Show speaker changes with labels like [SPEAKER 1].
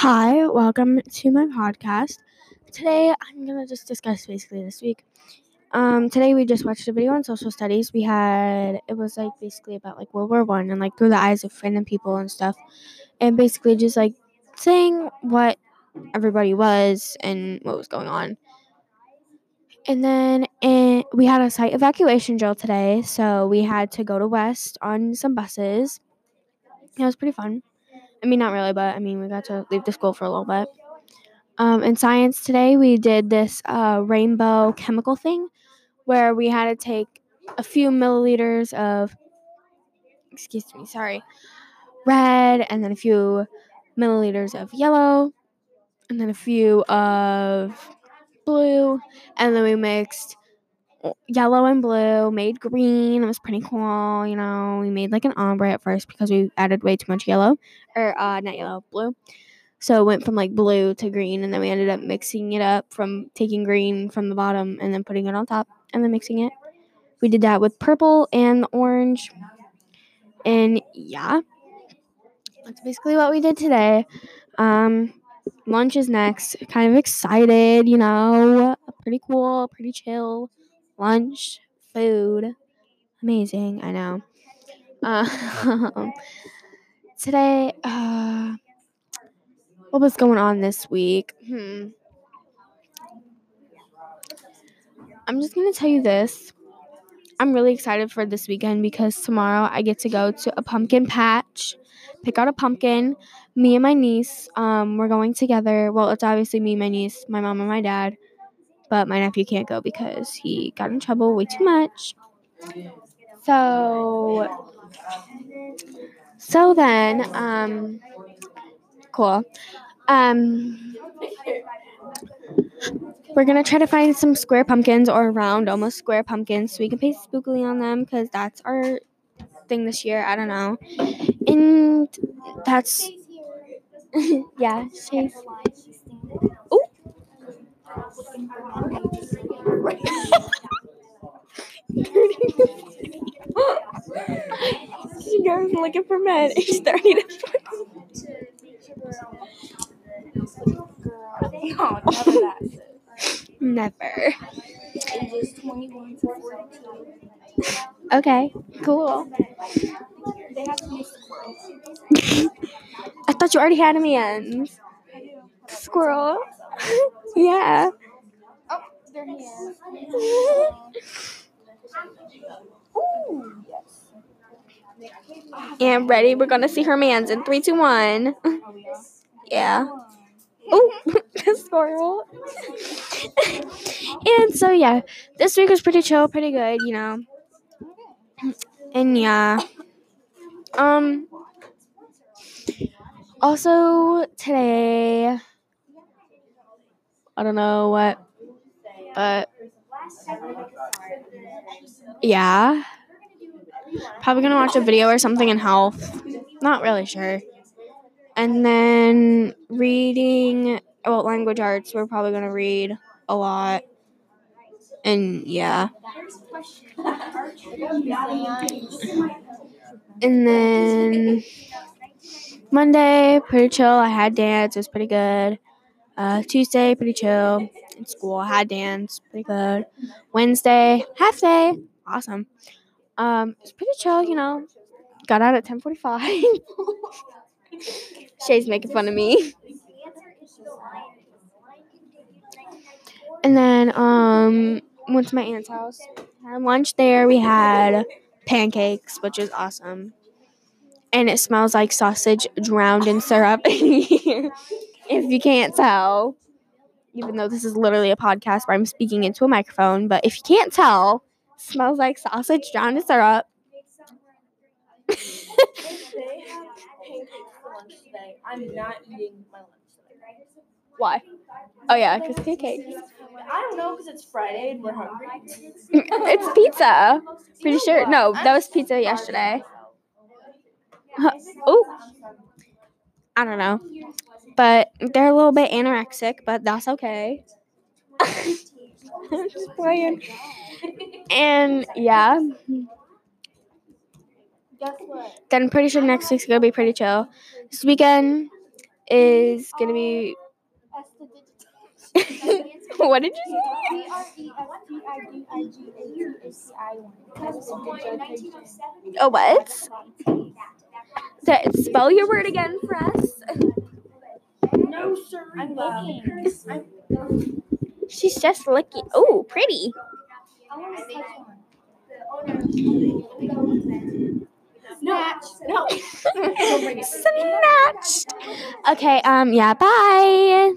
[SPEAKER 1] Hi, welcome to my podcast. Today I'm gonna just discuss basically this week. Um, today we just watched a video on social studies. We had it was like basically about like World War One and like through the eyes of random people and stuff, and basically just like saying what everybody was and what was going on. And then and we had a site evacuation drill today, so we had to go to West on some buses. It was pretty fun. I mean, not really, but I mean, we got to leave the school for a little bit. Um, in science today, we did this uh, rainbow chemical thing where we had to take a few milliliters of, excuse me, sorry, red, and then a few milliliters of yellow, and then a few of blue, and then we mixed yellow and blue, made green. It was pretty cool, you know. We made like an ombre at first because we added way too much yellow, or uh, not yellow, blue. So it went from like blue to green, and then we ended up mixing it up from taking green from the bottom and then putting it on top and then mixing it. We did that with purple and orange. And yeah, that's basically what we did today. Um, lunch is next. Kind of excited, you know. Pretty cool, pretty chill. Lunch, food. Amazing, I know. Uh, today, uh, what was going on this week? Hmm. I'm just going to tell you this. I'm really excited for this weekend because tomorrow I get to go to a pumpkin patch, pick out a pumpkin. Me and my niece, um, we're going together. Well, it's obviously me, my niece, my mom, and my dad, but my nephew can't go because he got in trouble way too much. So, so then, um, cool. Um, we're gonna try to find some square pumpkins or round, almost square pumpkins, so we can paint spookily on them because that's our thing this year. I don't know, and that's yeah. She goes looking for men. She's starting to.
[SPEAKER 2] No, never that.
[SPEAKER 1] Never.
[SPEAKER 2] Ages 21 to 42.
[SPEAKER 1] Okay, cool. I thought you already had a man. Squirrel. yeah.
[SPEAKER 2] There. Ooh, yes.
[SPEAKER 1] And ready? We're gonna see her man's in three, two, one. Yeah. Oh, the squirrel. and so yeah, this week was pretty chill, pretty good, you know. And yeah. Um. Also today, I don't know what, but yeah, probably gonna watch a video or something in health. Not really sure. And then reading, well, language arts. We're probably gonna read a lot. And yeah. And then Monday, pretty chill. I had dance. It was pretty good. Uh, Tuesday, pretty chill. In school, had dance. Pretty good. Wednesday, half day. Awesome. Um, it's pretty chill, you know. Got out at 1045. Shay's making fun of me. And then um went to my aunt's house. Had lunch there. We had pancakes, which is awesome. And it smells like sausage drowned in syrup in here. If you can't tell. Even though this is literally a podcast where I'm speaking into a microphone, but if you can't tell, smells like sausage drowned in syrup.
[SPEAKER 2] Pancakes for lunch today. I'm not eating my lunch today.
[SPEAKER 1] Why? Oh yeah, because pancakes.
[SPEAKER 2] I don't know because it's Friday and we're hungry.
[SPEAKER 1] it's pizza. Pretty sure. No, that was pizza yesterday. Oh, I don't know. But they're a little bit anorexic, but that's okay. I'm just playing. And yeah,
[SPEAKER 2] Guess what?
[SPEAKER 1] then I'm pretty sure next week's gonna be pretty chill. This weekend is gonna be. what did you say? Oh, what? Spell your word again for us.
[SPEAKER 2] I'm looking.
[SPEAKER 1] She's just looking. Oh, pretty.
[SPEAKER 2] Snatch. No.
[SPEAKER 1] Snatched. Okay. Um. Yeah. Bye.